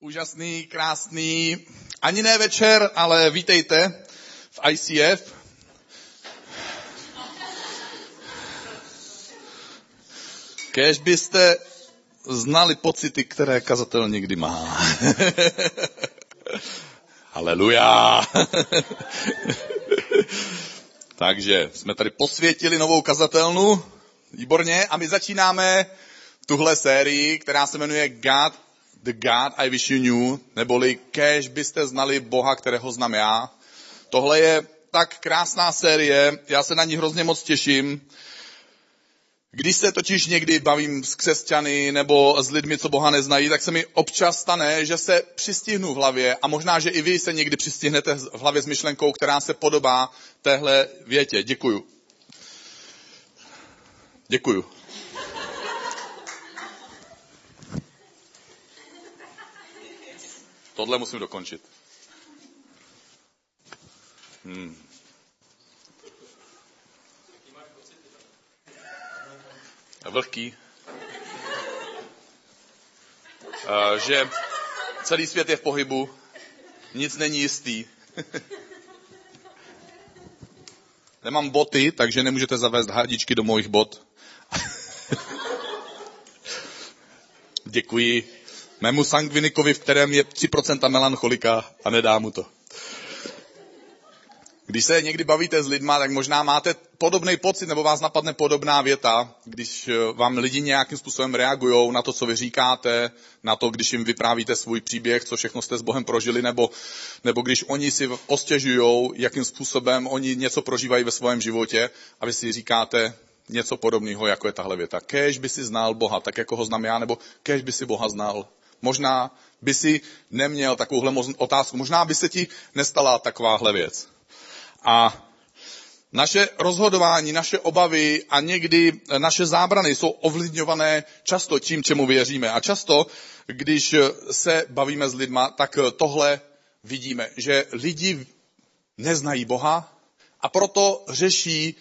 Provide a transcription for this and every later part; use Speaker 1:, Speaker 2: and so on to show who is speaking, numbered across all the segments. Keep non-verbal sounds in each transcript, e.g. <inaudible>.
Speaker 1: Úžasný, krásný, ani ne večer, ale vítejte v ICF. Kež byste znali pocity, které kazatel někdy má. <laughs> Haleluja. <laughs> Takže jsme tady posvětili novou kazatelnu. Výborně. A my začínáme tuhle sérii, která se jmenuje God The God I wish you knew, neboli kež byste znali Boha, kterého znám já. Tohle je tak krásná série, já se na ní hrozně moc těším. Když se totiž někdy bavím s křesťany nebo s lidmi, co Boha neznají, tak se mi občas stane, že se přistihnu v hlavě a možná, že i vy se někdy přistihnete v hlavě s myšlenkou, která se podobá téhle větě. Děkuju. Děkuju. Tohle musím dokončit. Hmm. Vlhký. Že celý svět je v pohybu, nic není jistý. <laughs> Nemám boty, takže nemůžete zavést hadičky do mojich bot. <laughs> Děkuji mému sangvinikovi, v kterém je 3% melancholika a nedá mu to. Když se někdy bavíte s lidma, tak možná máte podobný pocit, nebo vás napadne podobná věta, když eh, vám lidi nějakým způsobem reagují na to, co vy říkáte, na to, když jim vyprávíte svůj příběh, co všechno jste s Bohem prožili, nebo, nebo když oni si ostěžují, jakým způsobem oni něco prožívají ve svém životě a vy si říkáte něco podobného, jako je tahle věta. Kéž by si znal Boha, tak jako ho znám já, nebo kéž by si Boha znal Možná by si neměl takovouhle otázku, možná by se ti nestala takováhle věc. A naše rozhodování, naše obavy a někdy naše zábrany jsou ovlivňované často tím, čemu věříme. A často, když se bavíme s lidma, tak tohle vidíme, že lidi neznají Boha a proto řeší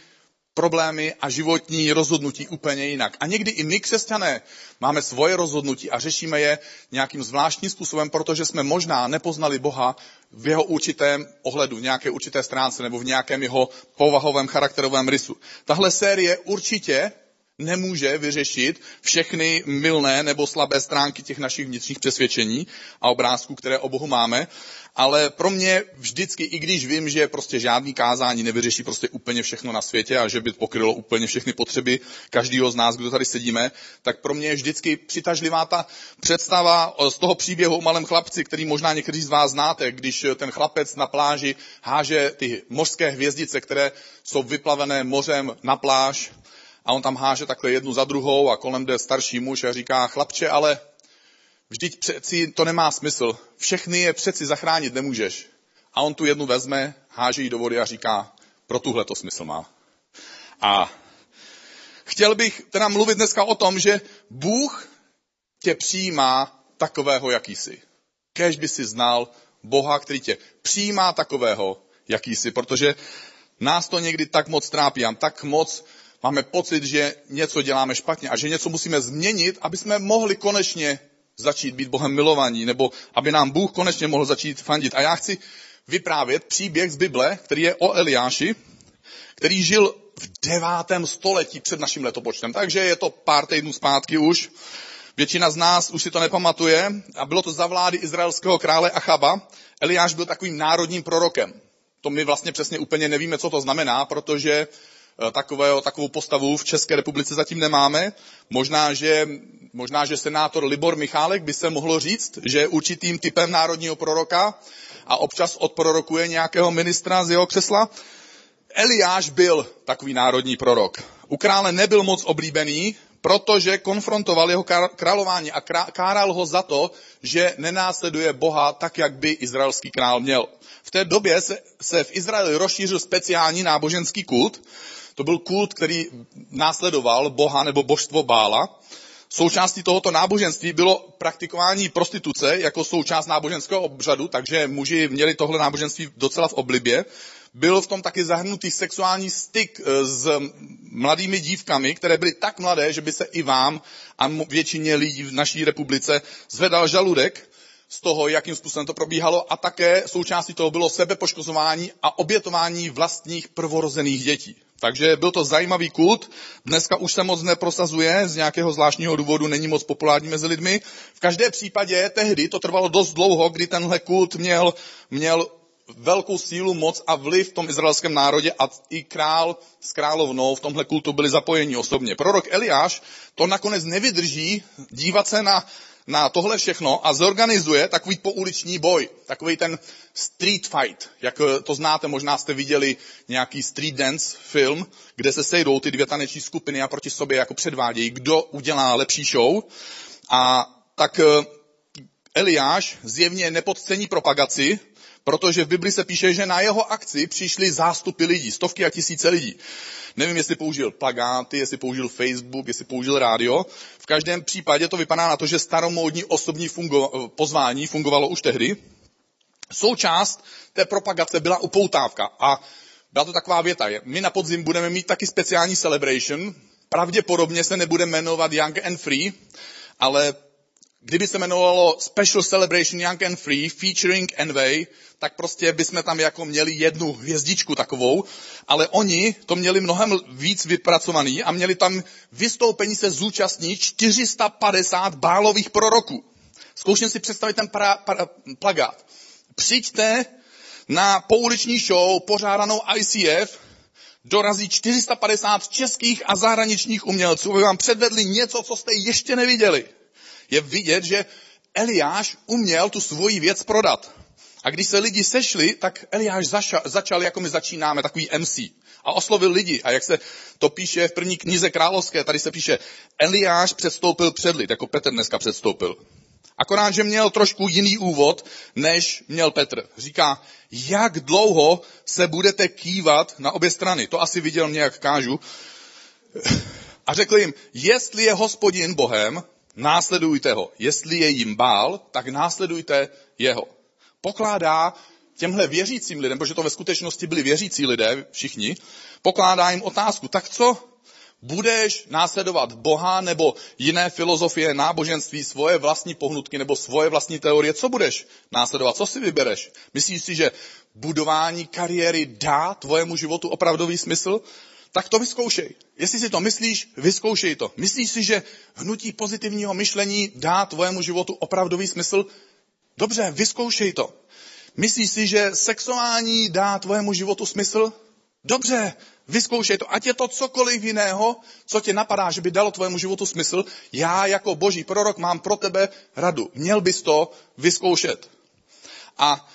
Speaker 1: problémy a životní rozhodnutí úplně jinak. A někdy i my, křesťané, máme svoje rozhodnutí a řešíme je nějakým zvláštním způsobem, protože jsme možná nepoznali Boha v jeho určitém ohledu, v nějaké určité stránce nebo v nějakém jeho povahovém charakterovém rysu. Tahle série určitě nemůže vyřešit všechny milné nebo slabé stránky těch našich vnitřních přesvědčení a obrázků, které o Bohu máme, ale pro mě vždycky, i když vím, že prostě žádný kázání nevyřeší prostě úplně všechno na světě a že by pokrylo úplně všechny potřeby každého z nás, kdo tady sedíme, tak pro mě je vždycky přitažlivá ta představa z toho příběhu o malém chlapci, který možná někteří z vás znáte, když ten chlapec na pláži háže ty mořské hvězdice, které jsou vyplavené mořem na pláž a on tam háže takhle jednu za druhou a kolem jde starší muž a říká, chlapče, ale vždyť přeci to nemá smysl. Všechny je přeci zachránit nemůžeš. A on tu jednu vezme, háže ji do vody a říká, pro tuhle to smysl má. A chtěl bych teda mluvit dneska o tom, že Bůh tě přijímá takového, jaký jsi. Kež by si znal Boha, který tě přijímá takového, jaký jsi, protože nás to někdy tak moc trápí, a tak moc máme pocit, že něco děláme špatně a že něco musíme změnit, aby jsme mohli konečně začít být Bohem milovaní, nebo aby nám Bůh konečně mohl začít fandit. A já chci vyprávět příběh z Bible, který je o Eliáši, který žil v devátém století před naším letopočtem. Takže je to pár týdnů zpátky už. Většina z nás už si to nepamatuje. A bylo to za vlády izraelského krále Achaba. Eliáš byl takovým národním prorokem. To my vlastně přesně úplně nevíme, co to znamená, protože Eh, takové, takovou postavu v České republice zatím nemáme. Možná že, možná, že senátor Libor Michálek by se mohlo říct, že je určitým typem národního proroka a občas odprorokuje nějakého ministra z jeho křesla. Eliáš byl takový národní prorok. U krále nebyl moc oblíbený, protože konfrontoval jeho králování a káral ho za to, že nenásleduje Boha tak, jak by izraelský král měl. V té době se, se v Izraeli rozšířil speciální náboženský kult, to byl kult, který následoval boha nebo božstvo Bála. Součástí tohoto náboženství bylo praktikování prostituce jako součást náboženského obřadu, takže muži měli tohle náboženství docela v oblibě. Byl v tom taky zahrnutý sexuální styk eh, s mladými dívkami, které byly tak mladé, že by se i vám a většině lidí v naší republice zvedal žaludek, z toho, jakým způsobem to probíhalo a také součástí toho bylo sebepoškozování a obětování vlastních prvorozených dětí. Takže byl to zajímavý kult, dneska už se moc neprosazuje, z nějakého zvláštního důvodu není moc populární mezi lidmi. V každém případě tehdy to trvalo dost dlouho, kdy tenhle kult měl, měl velkou sílu, moc a vliv v tom izraelském národě a i král s královnou v tomhle kultu byli zapojeni osobně. Prorok Eliáš to nakonec nevydrží dívat se na, na tohle všechno a zorganizuje takový pouliční boj, takový ten street fight, jak to znáte, možná jste viděli nějaký street dance film, kde se sejdou ty dvě taneční skupiny a proti sobě jako předvádějí, kdo udělá lepší show. A tak eh, Eliáš zjevně nepodcení propagaci, Protože v Bibli se píše, že na jeho akci přišly zástupy lidí, stovky a tisíce lidí. Nevím, jestli použil plagáty, jestli použil Facebook, jestli použil rádio. V každém případě to vypadá na to, že staromódní osobní fungo- pozvání fungovalo už tehdy. Součást té propagace byla upoutávka a byla to taková věta. My na podzim budeme mít taky speciální celebration. Pravděpodobně se nebude jmenovat Young and Free, ale kdyby se jmenovalo Special Celebration Young and Free featuring Envy, tak prostě bychom tam jako měli jednu hvězdičku takovou, ale oni to měli mnohem víc vypracovaný a měli tam vystoupení se zúčastní 450 bálových proroků. Zkouším si představit ten pra, pra, plagát. Přijďte na pouliční show pořádanou ICF, dorazí 450 českých a zahraničních umělců, aby vám předvedli něco, co jste ještě neviděli je vidět, že Eliáš uměl tu svoji věc prodat. A když se lidi sešli, tak Eliáš začal, začal jako my začínáme, takový MC. A oslovil lidi. A jak se to píše v první knize královské, tady se píše, Eliáš předstoupil před lid, jako Petr dneska předstoupil. Akorát, že měl trošku jiný úvod, než měl Petr. Říká, jak dlouho se budete kývat na obě strany. To asi viděl mě, jak kážu. A řekl jim, jestli je hospodin Bohem, následujte ho. Jestli je jim bál, tak následujte jeho. Pokládá těmhle věřícím lidem, protože to ve skutečnosti byli věřící lidé, všichni, pokládá jim otázku, tak co? Budeš následovat Boha nebo jiné filozofie, náboženství, svoje vlastní pohnutky nebo svoje vlastní teorie? Co budeš následovat? Co si vybereš? Myslíš si, že budování kariéry dá tvojemu životu opravdový smysl? Tak to vyzkoušej. Jestli si to myslíš, vyzkoušej to. Myslíš si, že hnutí pozitivního myšlení dá tvojemu životu opravdový smysl? Dobře, vyzkoušej to. Myslíš si, že sexuální dá tvojemu životu smysl? Dobře, vyzkoušej to. Ať je to cokoliv jiného, co tě napadá, že by dalo tvojemu životu smysl, já jako boží prorok mám pro tebe radu. Měl bys to vyzkoušet. A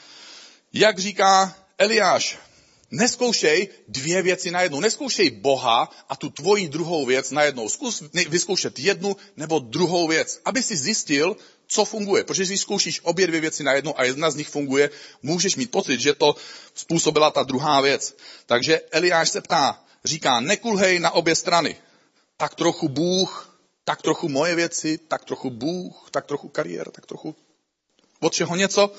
Speaker 1: jak říká Eliáš, Neskoušej dvě věci najednou. Neskoušej Boha a tu tvoji druhou věc najednou. Zkus vyzkoušet jednu nebo druhou věc, aby si zjistil, co funguje. Protože když zkoušíš obě dvě věci najednou a jedna z nich funguje, můžeš mít pocit, že to způsobila ta druhá věc. Takže Eliáš se ptá, říká, nekulhej na obě strany. Tak trochu Bůh, tak trochu moje věci, tak trochu Bůh, tak trochu kariéra, tak trochu od čeho něco.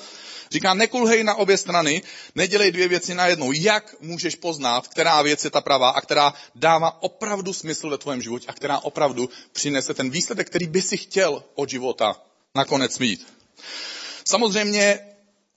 Speaker 1: Říká, nekulhej na obě strany, nedělej dvě věci najednou. Jak můžeš poznat, která věc je ta pravá a která dává opravdu smysl ve tvém životě a která opravdu přinese ten výsledek, který by si chtěl od života nakonec mít. Samozřejmě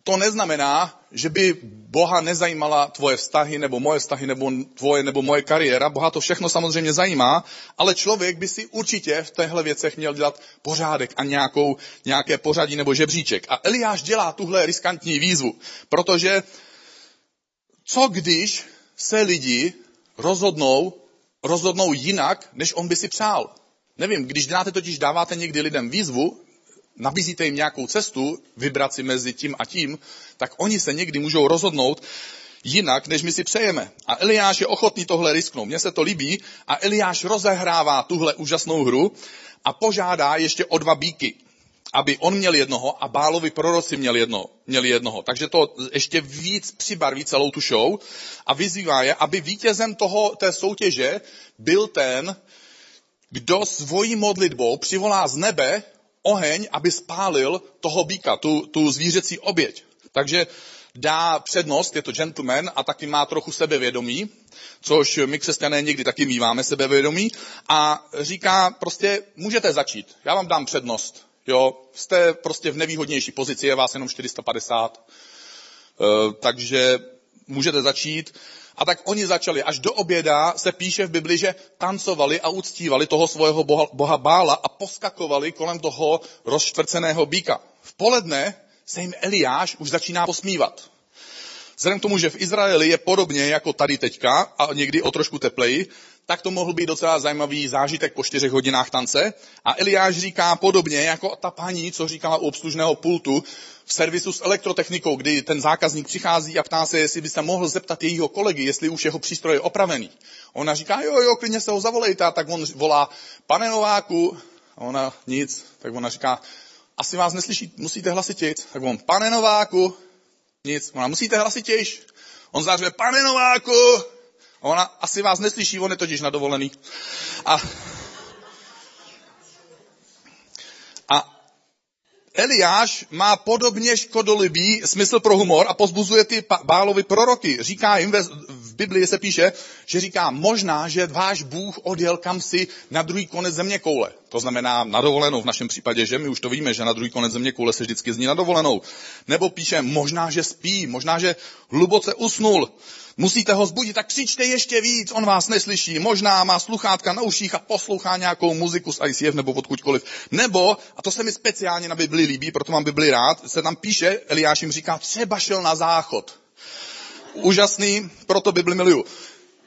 Speaker 1: to neznamená, že by Boha nezajímala tvoje vztahy, nebo moje vztahy, nebo tvoje, nebo moje kariéra. Boha to všechno samozřejmě zajímá, ale člověk by si určitě v těchto věcech měl dělat pořádek a nějakou, nějaké pořadí nebo žebříček. A Eliáš dělá tuhle riskantní výzvu, protože co když se lidi rozhodnou, rozhodnou jinak, než on by si přál? Nevím, když dáte totiž, dáváte někdy lidem výzvu, nabízíte jim nějakou cestu, vybrat si mezi tím a tím, tak oni se někdy můžou rozhodnout jinak, než my si přejeme. A Eliáš je ochotný tohle risknout. Mně se to líbí a Eliáš rozehrává tuhle úžasnou hru a požádá ještě o dva bíky aby on měl jednoho a Bálovi proroci měl jedno, měli jednoho. Takže to ještě víc přibarví celou tu show a vyzývá je, aby vítězem toho, té soutěže byl ten, kdo svojí modlitbou přivolá z nebe oheň, aby spálil toho býka, tu, tu zvířecí oběť. Takže dá přednost, je to gentleman a taky má trochu sebevědomí, což my křesťané někdy taky míváme sebevědomí a říká prostě, můžete začít, já vám dám přednost, Jo, jste prostě v nevýhodnější pozici, je vás jenom 450, eh, takže můžete začít. A tak oni začali. Až do oběda se píše v Bibli, že tancovali a uctívali toho svého boha, boha Bála a poskakovali kolem toho rozštvrceného býka. V poledne se jim Eliáš už začíná posmívat. Vzhledem k tomu, že v Izraeli je podobně jako tady teďka a někdy o trošku tepleji, tak to mohl být docela zajímavý zážitek po čtyřech hodinách tance. A Eliáš říká podobně jako ta paní, co říkala u obslužného pultu v servisu s elektrotechnikou, kdy ten zákazník přichází a ptá se, jestli by se mohl zeptat jejího kolegy, jestli už jeho přístroj je opravený. Ona říká, jo, jo, klidně se ho zavolejte, a tak on volá, pane Nováku, a ona nic, tak ona říká, asi vás neslyší, musíte hlasitějc. Tak on, pane Nováku, nic, ona musíte hlasitějš. On zářve, pane Nováku, ona asi vás neslyší, on je totiž na dovolený. A, a Eliáš má podobně škodolibý smysl pro humor a pozbuzuje ty Bálovi proroky. Říká jim, ve, v Biblii se píše, že říká, možná, že váš Bůh odjel kam si na druhý konec země koule. To znamená na dovolenou v našem případě, že my už to víme, že na druhý konec země koule se vždycky zní na dovolenou. Nebo píše, možná, že spí, možná, že hluboce usnul. Musíte ho zbudit, tak křičte ještě víc, on vás neslyší. Možná má sluchátka na uších a poslouchá nějakou muziku z ICF nebo odkudkoliv. Nebo, a to se mi speciálně na Bibli líbí, proto mám Bibli rád, se tam píše, Eliáš jim říká, třeba šel na záchod. Úžasný, proto Bibli miluju.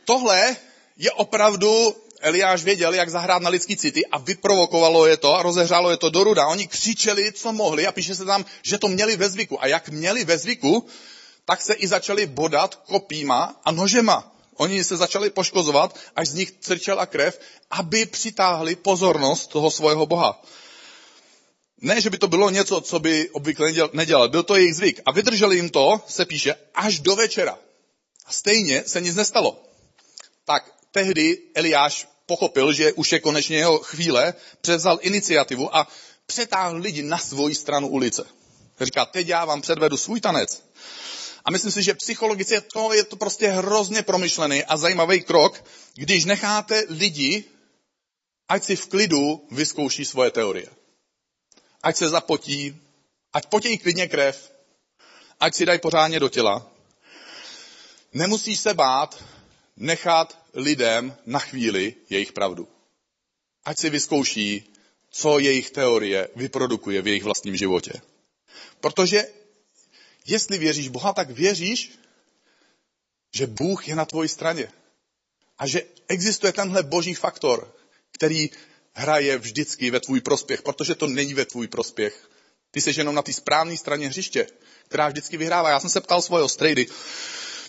Speaker 1: Tohle je opravdu Eliáš věděl, jak zahrát na lidský city a vyprovokovalo je to a rozehřálo je to do ruda. Oni křičeli, co mohli a píše se tam, že to měli ve zvyku. A jak měli ve zvyku, tak se i začali bodat kopíma a nožema. Oni se začali poškozovat, až z nich crčela krev, aby přitáhli pozornost toho svého boha. Ne, že by to bylo něco, co by obvykle nedělal, byl to jejich zvyk. A vydrželi jim to, se píše, až do večera. A stejně se nic nestalo. Tak tehdy Eliáš pochopil, že už je konečně jeho chvíle, převzal iniciativu a přetáhl lidi na svoji stranu ulice. Říká, teď já vám předvedu svůj tanec. A myslím si, že psychologicky to je to prostě hrozně promyšlený a zajímavý krok, když necháte lidi, ať si v klidu vyzkouší svoje teorie. Ať se zapotí, ať potějí klidně krev, ať si dají pořádně do těla. Nemusíš se bát nechat lidem na chvíli jejich pravdu. Ať si vyzkouší, co jejich teorie vyprodukuje v jejich vlastním životě. Protože jestli věříš Boha, tak věříš, že Bůh je na tvoji straně. A že existuje tenhle boží faktor, který hraje vždycky ve tvůj prospěch, protože to není ve tvůj prospěch. Ty jsi jenom na té správné straně hřiště, která vždycky vyhrává. Já jsem se ptal svého strejdy,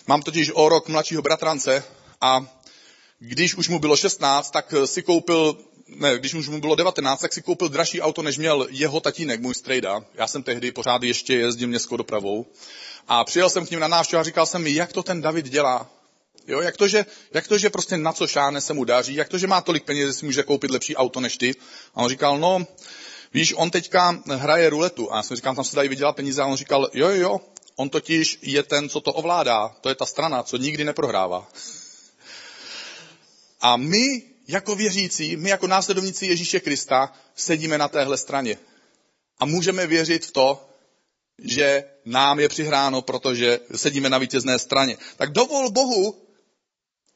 Speaker 1: mám totiž o rok mladšího bratrance a když už mu bylo 16, tak si koupil ne, když už mu bylo 19, tak si koupil dražší auto, než měl jeho tatínek, můj strejda. Já jsem tehdy pořád ještě jezdil městskou dopravou. A přijel jsem k ním na návštěvu a říkal jsem mi, jak to ten David dělá. Jo, jak to, že, jak to, že prostě na co šáne se mu daří, jak to, že má tolik peněz, že si může koupit lepší auto než ty. A on říkal, no, víš, on teďka hraje ruletu. A já jsem říkal, tam se dají vydělat peníze. A on říkal, jo, jo, on totiž je ten, co to ovládá. To je ta strana, co nikdy neprohrává. A my jako věřící, my jako následovníci Ježíše Krista sedíme na téhle straně. A můžeme věřit v to, že nám je přihráno, protože sedíme na vítězné straně. Tak dovol Bohu,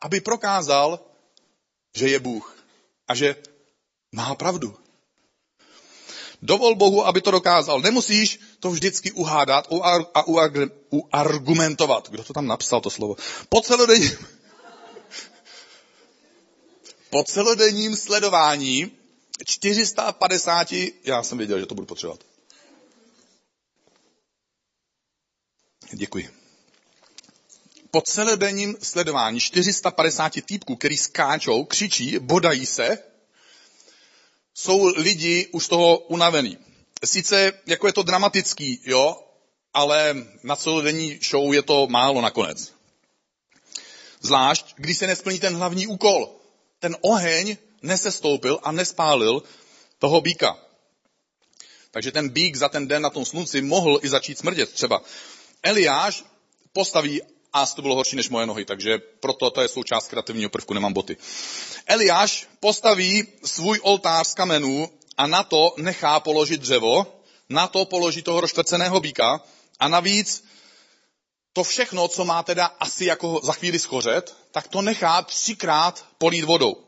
Speaker 1: aby prokázal, že je Bůh a že má pravdu. Dovol Bohu, aby to dokázal. Nemusíš to vždycky uhádat a uargumentovat. Kdo to tam napsal, to slovo? Po celodenním, po celodenním sledování 450, já jsem věděl, že to budu potřebovat. Děkuji. Po celodenním sledování 450 týpků, který skáčou, křičí, bodají se, jsou lidi už toho unavený. Sice jako je to dramatický, jo, ale na celodenní show je to málo nakonec. Zvlášť, když se nesplní ten hlavní úkol ten oheň nesestoupil a nespálil toho býka. Takže ten bík za ten den na tom slunci mohl i začít smrdět třeba. Eliáš postaví, a to bylo horší než moje nohy, takže proto to je součást kreativního prvku, nemám boty. Eliáš postaví svůj oltář z kamenů a na to nechá položit dřevo, na to položí toho roštvrceného býka a navíc to všechno, co má teda asi jako za chvíli schořet, tak to nechá třikrát polít vodou.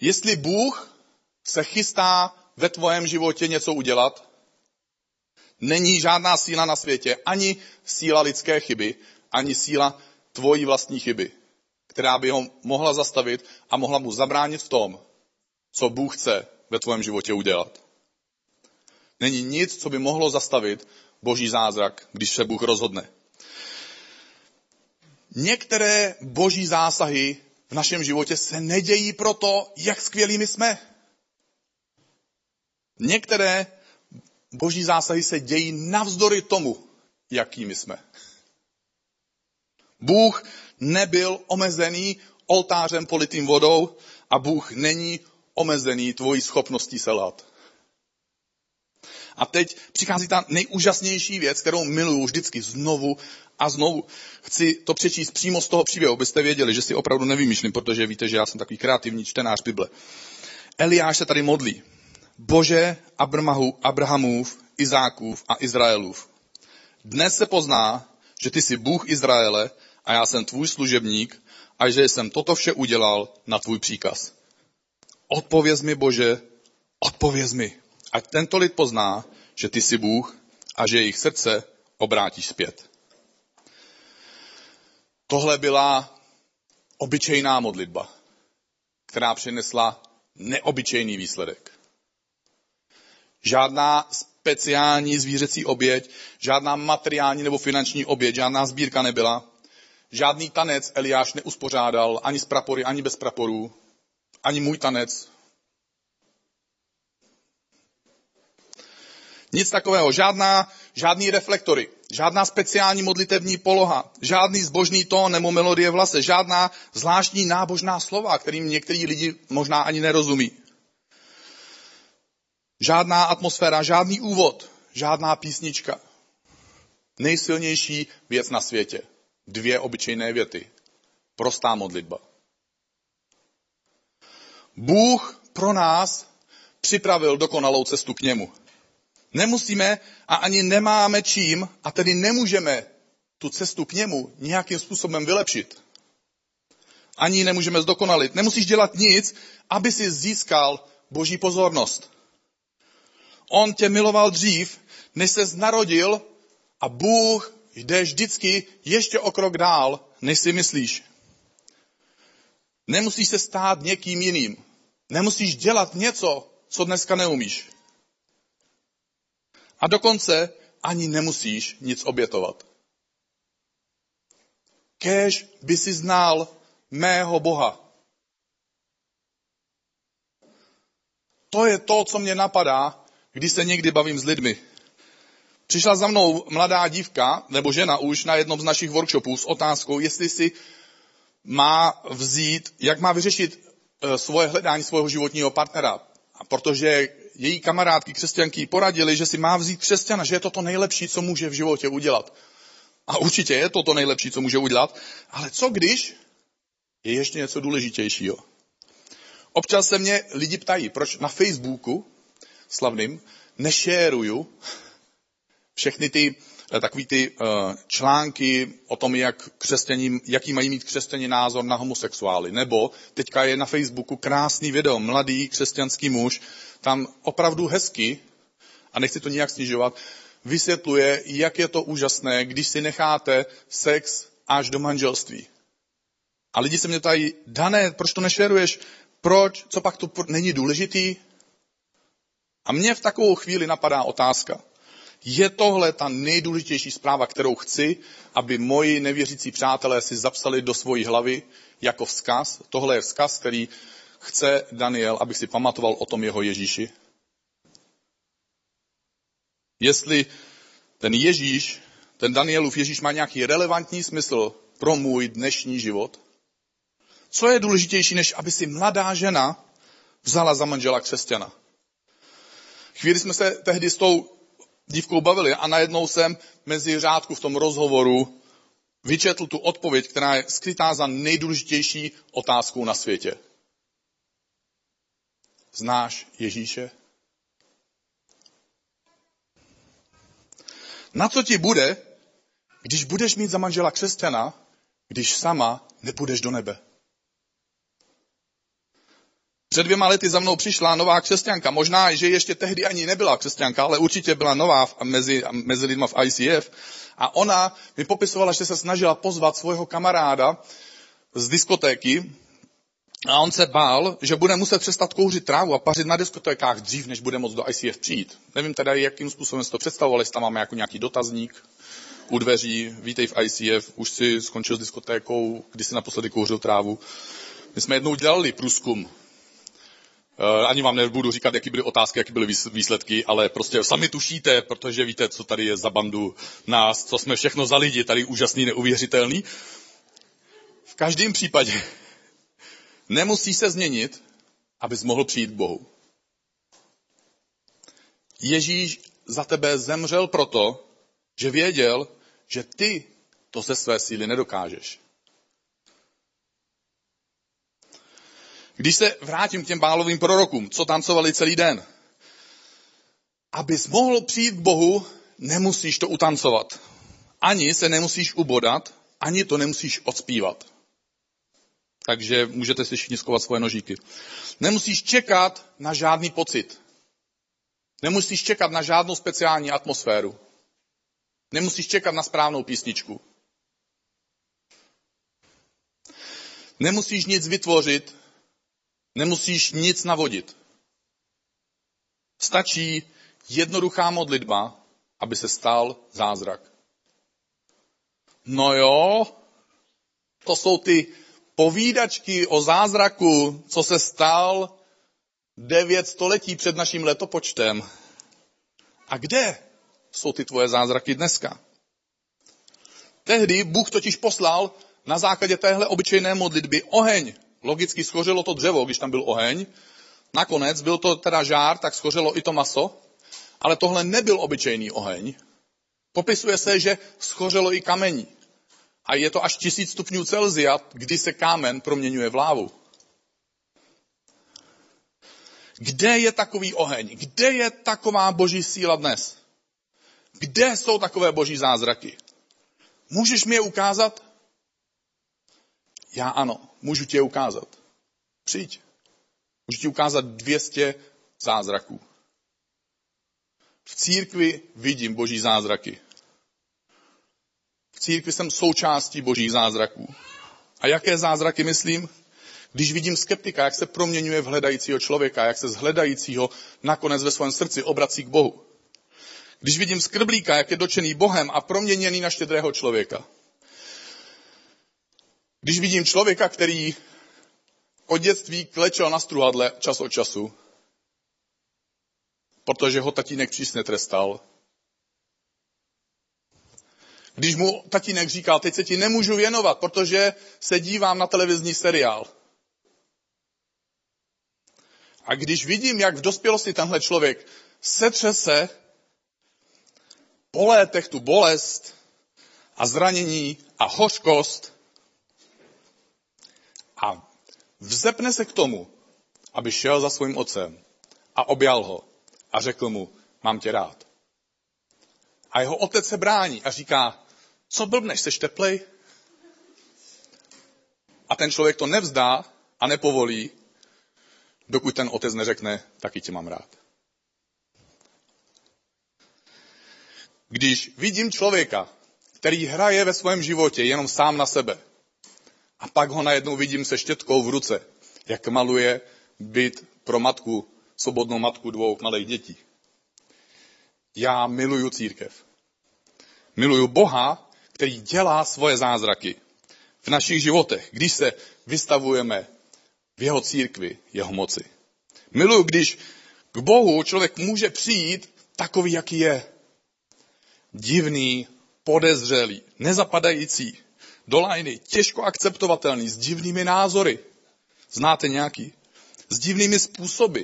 Speaker 1: Jestli Bůh se chystá ve tvojem životě něco udělat, není žádná síla na světě, ani síla lidské chyby, ani síla tvojí vlastní chyby, která by ho mohla zastavit a mohla mu zabránit v tom, co Bůh chce ve tvém životě udělat. Není nic, co by mohlo zastavit boží zázrak, když se Bůh rozhodne. Některé boží zásahy v našem životě se nedějí proto, jak skvělými jsme. Některé boží zásahy se dějí navzdory tomu, jakými jsme. Bůh nebyl omezený oltářem politým vodou a Bůh není omezený tvojí schopností selhat. A teď přichází ta nejúžasnější věc, kterou miluju vždycky znovu a znovu. Chci to přečíst přímo z toho příběhu, abyste věděli, že si opravdu nevymýšlím, protože víte, že já jsem takový kreativní čtenář Bible. Eliáš se tady modlí. Bože Abramahu, Abrahamův, Izákův a Izraelův. Dnes se pozná, že ty jsi Bůh Izraele a já jsem tvůj služebník a že jsem toto vše udělal na tvůj příkaz. Odpověz mi, Bože, odpověz mi. Ať tento lid pozná, že ty jsi Bůh a že jejich srdce obrátíš zpět. Tohle byla obyčejná modlitba, která přinesla neobyčejný výsledek. Žádná speciální zvířecí oběť, žádná materiální nebo finanční oběť, žádná sbírka nebyla. Žádný tanec Eliáš neuspořádal, ani s prapory, ani bez praporů, ani můj tanec. Nic takového, žádná, žádný reflektory, žádná speciální modlitevní poloha, žádný zbožný tón nebo melodie v hlase, žádná zvláštní nábožná slova, kterým některý lidi možná ani nerozumí. Žádná atmosféra, žádný úvod, žádná písnička. Nejsilnější věc na světě. Dvě obyčejné věty. Prostá modlitba. Bůh pro nás připravil dokonalou cestu k němu. Nemusíme a ani nemáme čím a tedy nemůžeme tu cestu k němu nějakým způsobem vylepšit. Ani nemůžeme zdokonalit. Nemusíš dělat nic, aby si získal boží pozornost. On tě miloval dřív, než se narodil a Bůh jde vždycky ještě o krok dál, než si myslíš. Nemusíš se stát někým jiným. Nemusíš dělat něco, co dneska neumíš. A dokonce ani nemusíš nic obětovat. Kéž by si znal mého Boha. To je to, co mě napadá, když se někdy bavím s lidmi. Přišla za mnou mladá dívka, nebo žena už na jednom z našich workshopů s otázkou, jestli si má vzít, jak má vyřešit eh, svoje hledání svého životního partnera. A protože její kamarádky křesťanky poradili, že si má vzít křesťana, že je to to nejlepší, co může v životě udělat. A určitě je to to nejlepší, co může udělat. Ale co když je ještě něco důležitějšího? Občas se mě lidi ptají, proč na Facebooku slavným nešéruju všechny ty eh, takový ty uh, články o tom, jak křesťaní, jaký mají mít křesťaní názor na homosexuály. Nebo teďka je na Facebooku krásný video, mladý křesťanský muž, tam opravdu hezky, a nechci to nijak snižovat, vysvětluje, jak je to úžasné, když si necháte sex až do manželství. A lidi se mě ptají, Dané, proč to nešeruješ? Proč? Co pak to není důležitý? A mně v takovou chvíli napadá otázka. Je tohle ta nejdůležitější zpráva, kterou chci, aby moji nevěřící přátelé si zapsali do svojí hlavy jako vzkaz? Tohle je vzkaz, který chce Daniel, aby si pamatoval o tom jeho Ježíši? Jestli ten Ježíš, ten Danielův Ježíš má nějaký relevantní smysl pro můj dnešní život? Co je důležitější, než aby si mladá žena vzala za manžela křesťana? Chvíli jsme se tehdy s tou dívkou bavili a najednou jsem mezi řádku v tom rozhovoru vyčetl tu odpověď, která je skrytá za nejdůležitější otázkou na světě. Znáš Ježíše? Na co ti bude, když budeš mít za manžela křesťana, když sama nepůjdeš do nebe? Před dvěma lety za mnou přišla nová křesťanka. Možná, že ještě tehdy ani nebyla křesťanka, ale určitě byla nová mezi, mezi lidma v ICF. A ona mi popisovala, že se snažila pozvat svého kamaráda z diskotéky, a on se bál, že bude muset přestat kouřit trávu a pařit na diskotékách dřív, než bude moct do ICF přijít. Nevím teda, jakým způsobem si to představovali, jestli tam máme jako nějaký dotazník u dveří, vítej v ICF, už si skončil s diskotékou, kdy si naposledy kouřil trávu. My jsme jednou dělali průzkum Eh, ani vám nebudu říkat, jaký byly otázky, jaký byly výsledky, ale prostě sami tušíte, protože víte, co tady je za bandu nás, co jsme všechno za lidi, tady úžasný, neuvěřitelný. V každém případě nemusí se změnit, abys mohl přijít k Bohu. Ježíš za tebe zemřel proto, že věděl, že ty to ze své síly nedokážeš. Když se vrátím k těm bálovým prorokům, co tancovali celý den. Abys mohl přijít k Bohu, nemusíš to utancovat. Ani se nemusíš ubodat, ani to nemusíš odspívat. Takže můžete si všichni skovat svoje nožíky. Nemusíš čekat na žádný pocit. Nemusíš čekat na žádnou speciální atmosféru. Nemusíš čekat na správnou písničku. Nemusíš nic vytvořit, Nemusíš nic navodit. Stačí jednoduchá modlitba, aby se stal zázrak. No jo, to jsou ty povídačky o zázraku, co se stal devět století před naším letopočtem. A kde jsou ty tvoje zázraky dneska? Tehdy Bůh totiž poslal na základě téhle obyčejné modlitby oheň Logicky schořelo to dřevo, když tam byl oheň. Nakonec byl to teda žár, tak schořelo i to maso. Ale tohle nebyl obyčejný oheň. Popisuje se, že schořelo i kamení. A je to až tisíc stupňů Celzia, kdy se kámen proměňuje v lávu. Kde je takový oheň? Kde je taková boží síla dnes? Kde jsou takové boží zázraky? Můžeš mi je ukázat? Já ano, můžu ti je ukázat. Přijď. Můžu ti ukázat 200 zázraků. V církvi vidím boží zázraky. Církvi jsem součástí božích zázraků. A jaké zázraky myslím? Když vidím skeptika, jak se proměňuje v hledajícího člověka, jak se z hledajícího nakonec ve svém srdci obrací k Bohu. Když vidím skrblíka, jak je dočený Bohem a proměněný na štědrého člověka. Když vidím člověka, který od dětství klečel na struhadle čas od času, protože ho tatínek přísně trestal, když mu tatínek říkal, teď se ti nemůžu věnovat, protože se dívám na televizní seriál. A když vidím, jak v dospělosti tenhle člověk setřese po létech tu bolest a zranění a hořkost, a vzepne se k tomu, aby šel za svým otcem a objal ho a řekl mu, mám tě rád. A jeho otec se brání a říká, co blbneš, seš teplej? A ten člověk to nevzdá a nepovolí, dokud ten otec neřekne, taky tě mám rád. Když vidím člověka, který hraje ve svém životě jenom sám na sebe, a pak ho najednou vidím se štětkou v ruce, jak maluje byt pro matku, svobodnou matku dvou malých dětí. Já miluju církev. Miluju Boha, který dělá svoje zázraky v našich životech, když se vystavujeme v jeho církvi, jeho moci. Miluju, když k Bohu člověk může přijít takový, jaký je. Divný, podezřelý, nezapadající, do lajny, těžko akceptovatelný, s divnými názory. Znáte nějaký? S divnými způsoby.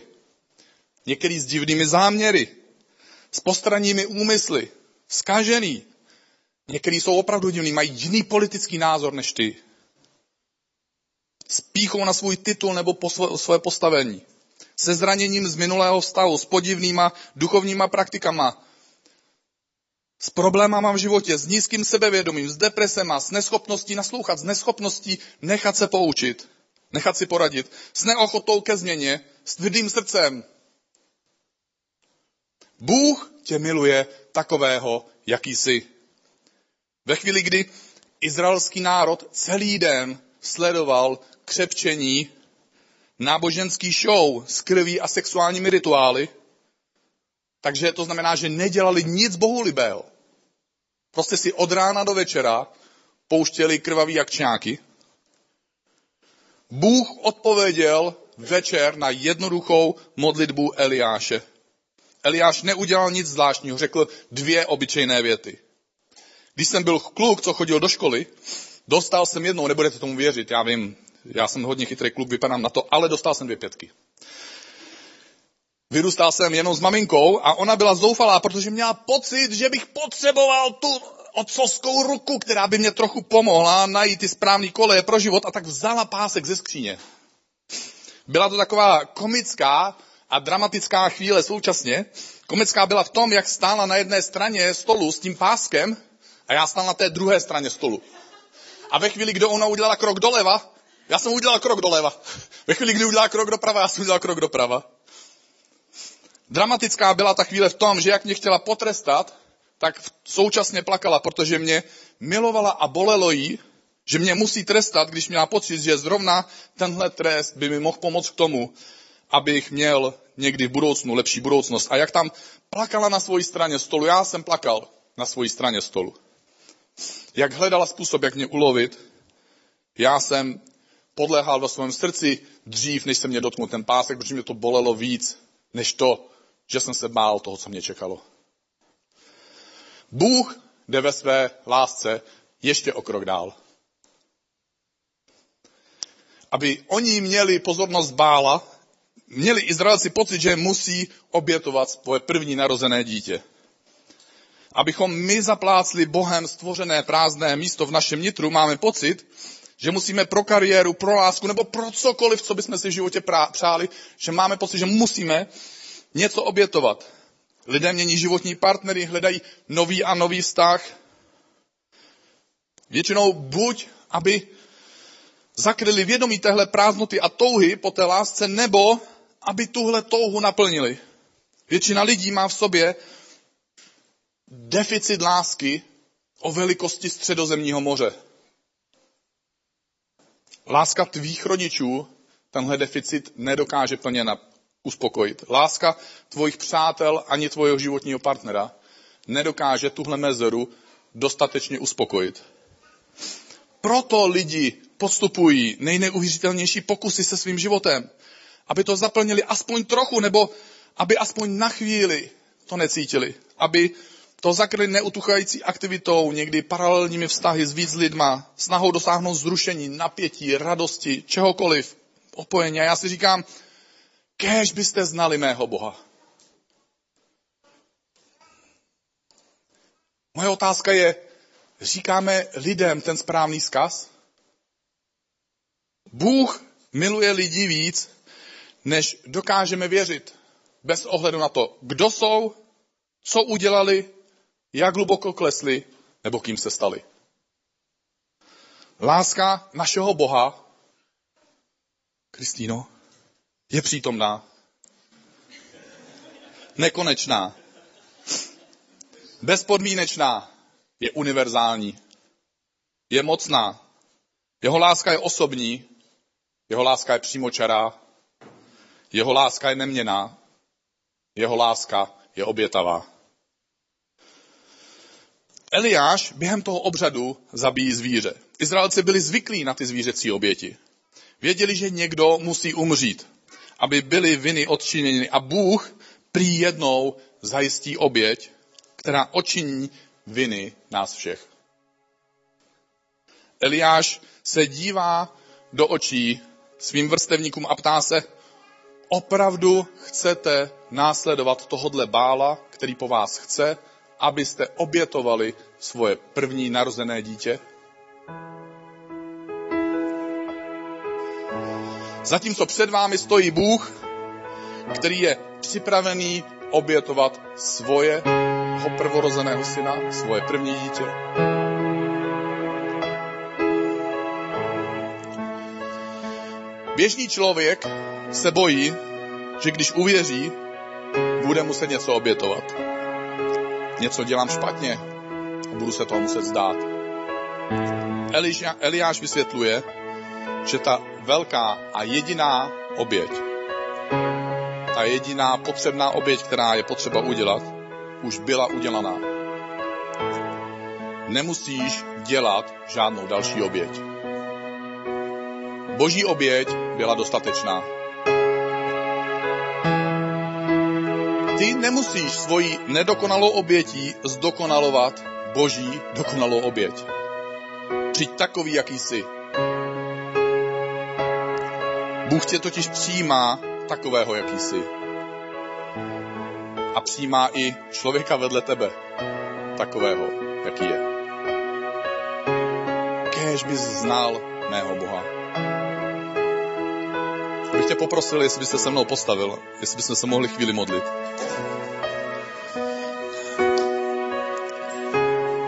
Speaker 1: Některý s divnými záměry. S postranními úmysly. Skažený. Některý jsou opravdu divní, mají jiný politický názor než ty. Spíchou na svůj titul nebo po své postavení. se zraněním z minulého vztahu, s podivnýma duchovníma praktikama, s problémama v životě, s nízkým sebevědomím, s depresema, s neschopností naslouchat, s neschopností nechat se poučit, nechat si poradit, s neochotou ke změně, s tvrdým srdcem. Bůh tě miluje takového, jaký jsi. Ve chvíli, kdy izraelský národ celý den sledoval křepčení náboženský show s krví a sexuálními rituály, takže to znamená, že nedělali nic bohulibého. Prostě si od rána do večera pouštěli krvavý jakčňáky. Bůh odpověděl večer na jednoduchou modlitbu Eliáše. Eliáš neudělal nic zvláštního, řekl dvě obyčejné věty. Když jsem byl kluk, co chodil do školy, dostal jsem jednou, nebudete tomu věřit, já vím, já jsem hodně chytrý kluk, vypadám na to, ale dostal jsem dvě pětky. Vyrůstal jsem jenom s maminkou a ona byla zoufalá, protože měla pocit, že bych potřeboval tu otcovskou ruku, která by mě trochu pomohla najít ty správné koleje pro život a tak vzala pásek ze skříně. Byla to taková komická a dramatická chvíle současně. Komická byla v tom, jak stála na jedné straně stolu s tím páskem a já stál na té druhé straně stolu. A ve chvíli, kdy ona udělala krok doleva, já jsem udělal krok doleva. Ve chvíli, kdy udělala krok doprava, já jsem udělal krok doprava. Dramatická byla ta chvíle v tom, že jak mě chtěla potrestat, tak současně plakala, protože mě milovala a bolelo jí, že mě musí trestat, když měla pocit, že zrovna tenhle trest by mi mohl pomoct k tomu, abych měl někdy v budoucnu lepší budoucnost. A jak tam plakala na své straně stolu, já jsem plakal na své straně stolu. Jak hledala způsob, jak mě ulovit, já jsem podléhal ve svém srdci dřív, než se mě dotknul ten pásek, protože mě to bolelo víc, než to, že jsem se bál toho, co mě čekalo. Bůh jde ve své lásce ještě o krok dál. Aby oni měli pozornost bála, měli Izraelci pocit, že musí obětovat svoje první narozené dítě. Abychom my zaplácli Bohem stvořené prázdné místo v našem nitru, máme pocit, že musíme pro kariéru, pro lásku nebo pro cokoliv, co bychom si v životě přáli, že máme pocit, že musíme něco obětovat. Lidé mění životní partnery, hledají nový a nový vztah. Většinou buď, aby zakryli vědomí téhle prázdnoty a touhy po té lásce, nebo aby tuhle touhu naplnili. Většina lidí má v sobě deficit lásky o velikosti středozemního moře. Láska tvých rodičů tenhle deficit nedokáže plně uspokojit. Láska tvojich přátel ani tvojho životního partnera nedokáže tuhle mezeru dostatečně uspokojit. Proto lidi podstupují nejneuvěřitelnější pokusy se svým životem, aby to zaplnili aspoň trochu, nebo aby aspoň na chvíli to necítili, aby to zakryli neutuchající aktivitou, někdy paralelními vztahy s víc lidma, snahou dosáhnout zrušení, napětí, radosti, čehokoliv, opojení. A já si říkám, Kéž byste znali mého Boha. Moje otázka je, říkáme lidem ten správný zkaz? Bůh miluje lidi víc, než dokážeme věřit, bez ohledu na to, kdo jsou, co udělali, jak hluboko klesli, nebo kým se stali. Láska našeho Boha, Kristýno, je přítomná, nekonečná, bezpodmínečná, je univerzální, je mocná. Jeho láska je osobní, jeho láska je přímočará, jeho láska je neměná, jeho láska je obětavá. Eliáš během toho obřadu zabíjí zvíře. Izraelci byli zvyklí na ty zvířecí oběti. Věděli, že někdo musí umřít aby byly viny odčiněny. A Bůh prý jednou zajistí oběť, která očiní viny nás všech. Eliáš se dívá do očí svým vrstevníkům a ptá se, opravdu chcete následovat tohodle bála, který po vás chce, abyste obětovali svoje první narozené dítě? Zatímco před vámi stojí Bůh, který je připravený obětovat svojeho prvorozeného syna, svoje první dítě. Běžný člověk se bojí, že když uvěří, bude muset něco obětovat. Něco dělám špatně a budu se toho muset zdát. Eliáš vysvětluje, že ta velká a jediná oběť, ta jediná potřebná oběť, která je potřeba udělat, už byla udělaná. Nemusíš dělat žádnou další oběť. Boží oběť byla dostatečná. Ty nemusíš svoji nedokonalou obětí zdokonalovat boží dokonalou oběť. Přijď takový, jaký jsi. Bůh tě totiž přijímá takového, jaký jsi. A přijímá i člověka vedle tebe, takového, jaký je. Kéž bys znal mého Boha. Poprosil, jestli byste se mnou postavil, jestli byste se mohli chvíli modlit.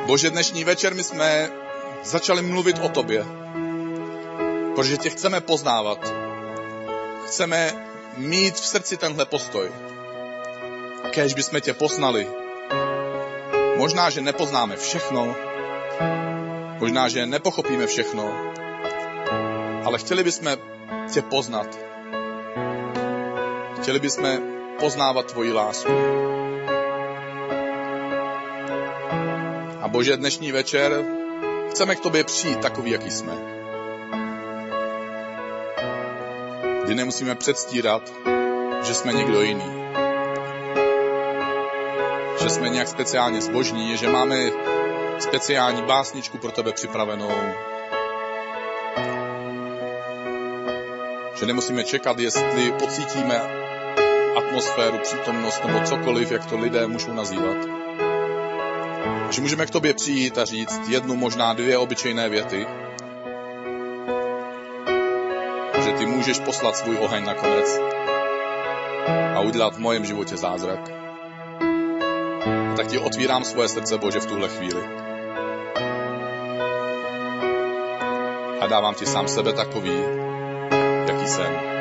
Speaker 1: Bože, dnešní večer my jsme začali mluvit o tobě, protože tě chceme poznávat. Chceme mít v srdci tenhle postoj. Kéž bychom tě poznali. Možná, že nepoznáme všechno, možná, že nepochopíme všechno, ale chtěli bychom tě poznat. Chtěli bychom poznávat tvoji lásku. A Bože, dnešní večer chceme k tobě přijít takový, jaký jsme. Kdy nemusíme předstírat, že jsme někdo jiný. Že jsme nějak speciálně zbožní, že máme speciální básničku pro tebe připravenou. Že nemusíme čekat, jestli pocítíme atmosféru, přítomnost nebo cokoliv, jak to lidé můžou nazývat že můžeme k tobě přijít a říct jednu, možná dvě obyčejné věty, že ty můžeš poslat svůj oheň nakonec a udělat v mojem životě zázrak. Tak ti otvírám svoje srdce, Bože, v tuhle chvíli. A dávám ti sám sebe takový, jaký jsem.